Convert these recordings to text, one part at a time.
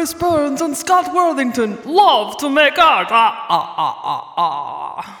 Chris Burns and Scott Worthington love to make art. Ah, ah, ah, ah, ah.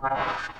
Gracias.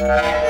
Thank.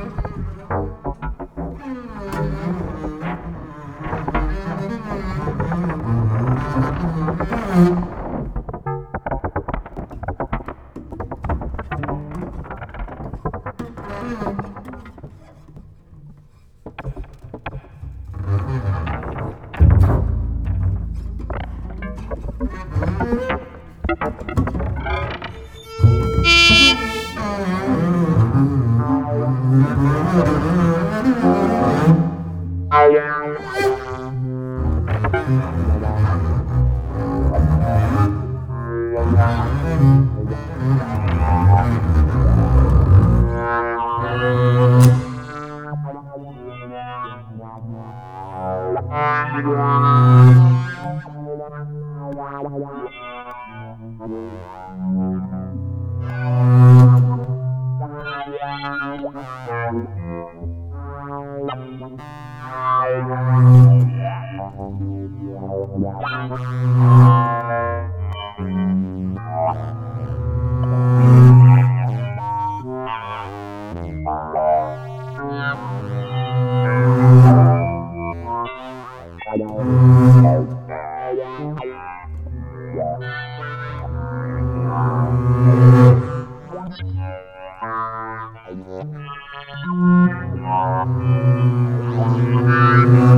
Wow. Thank you.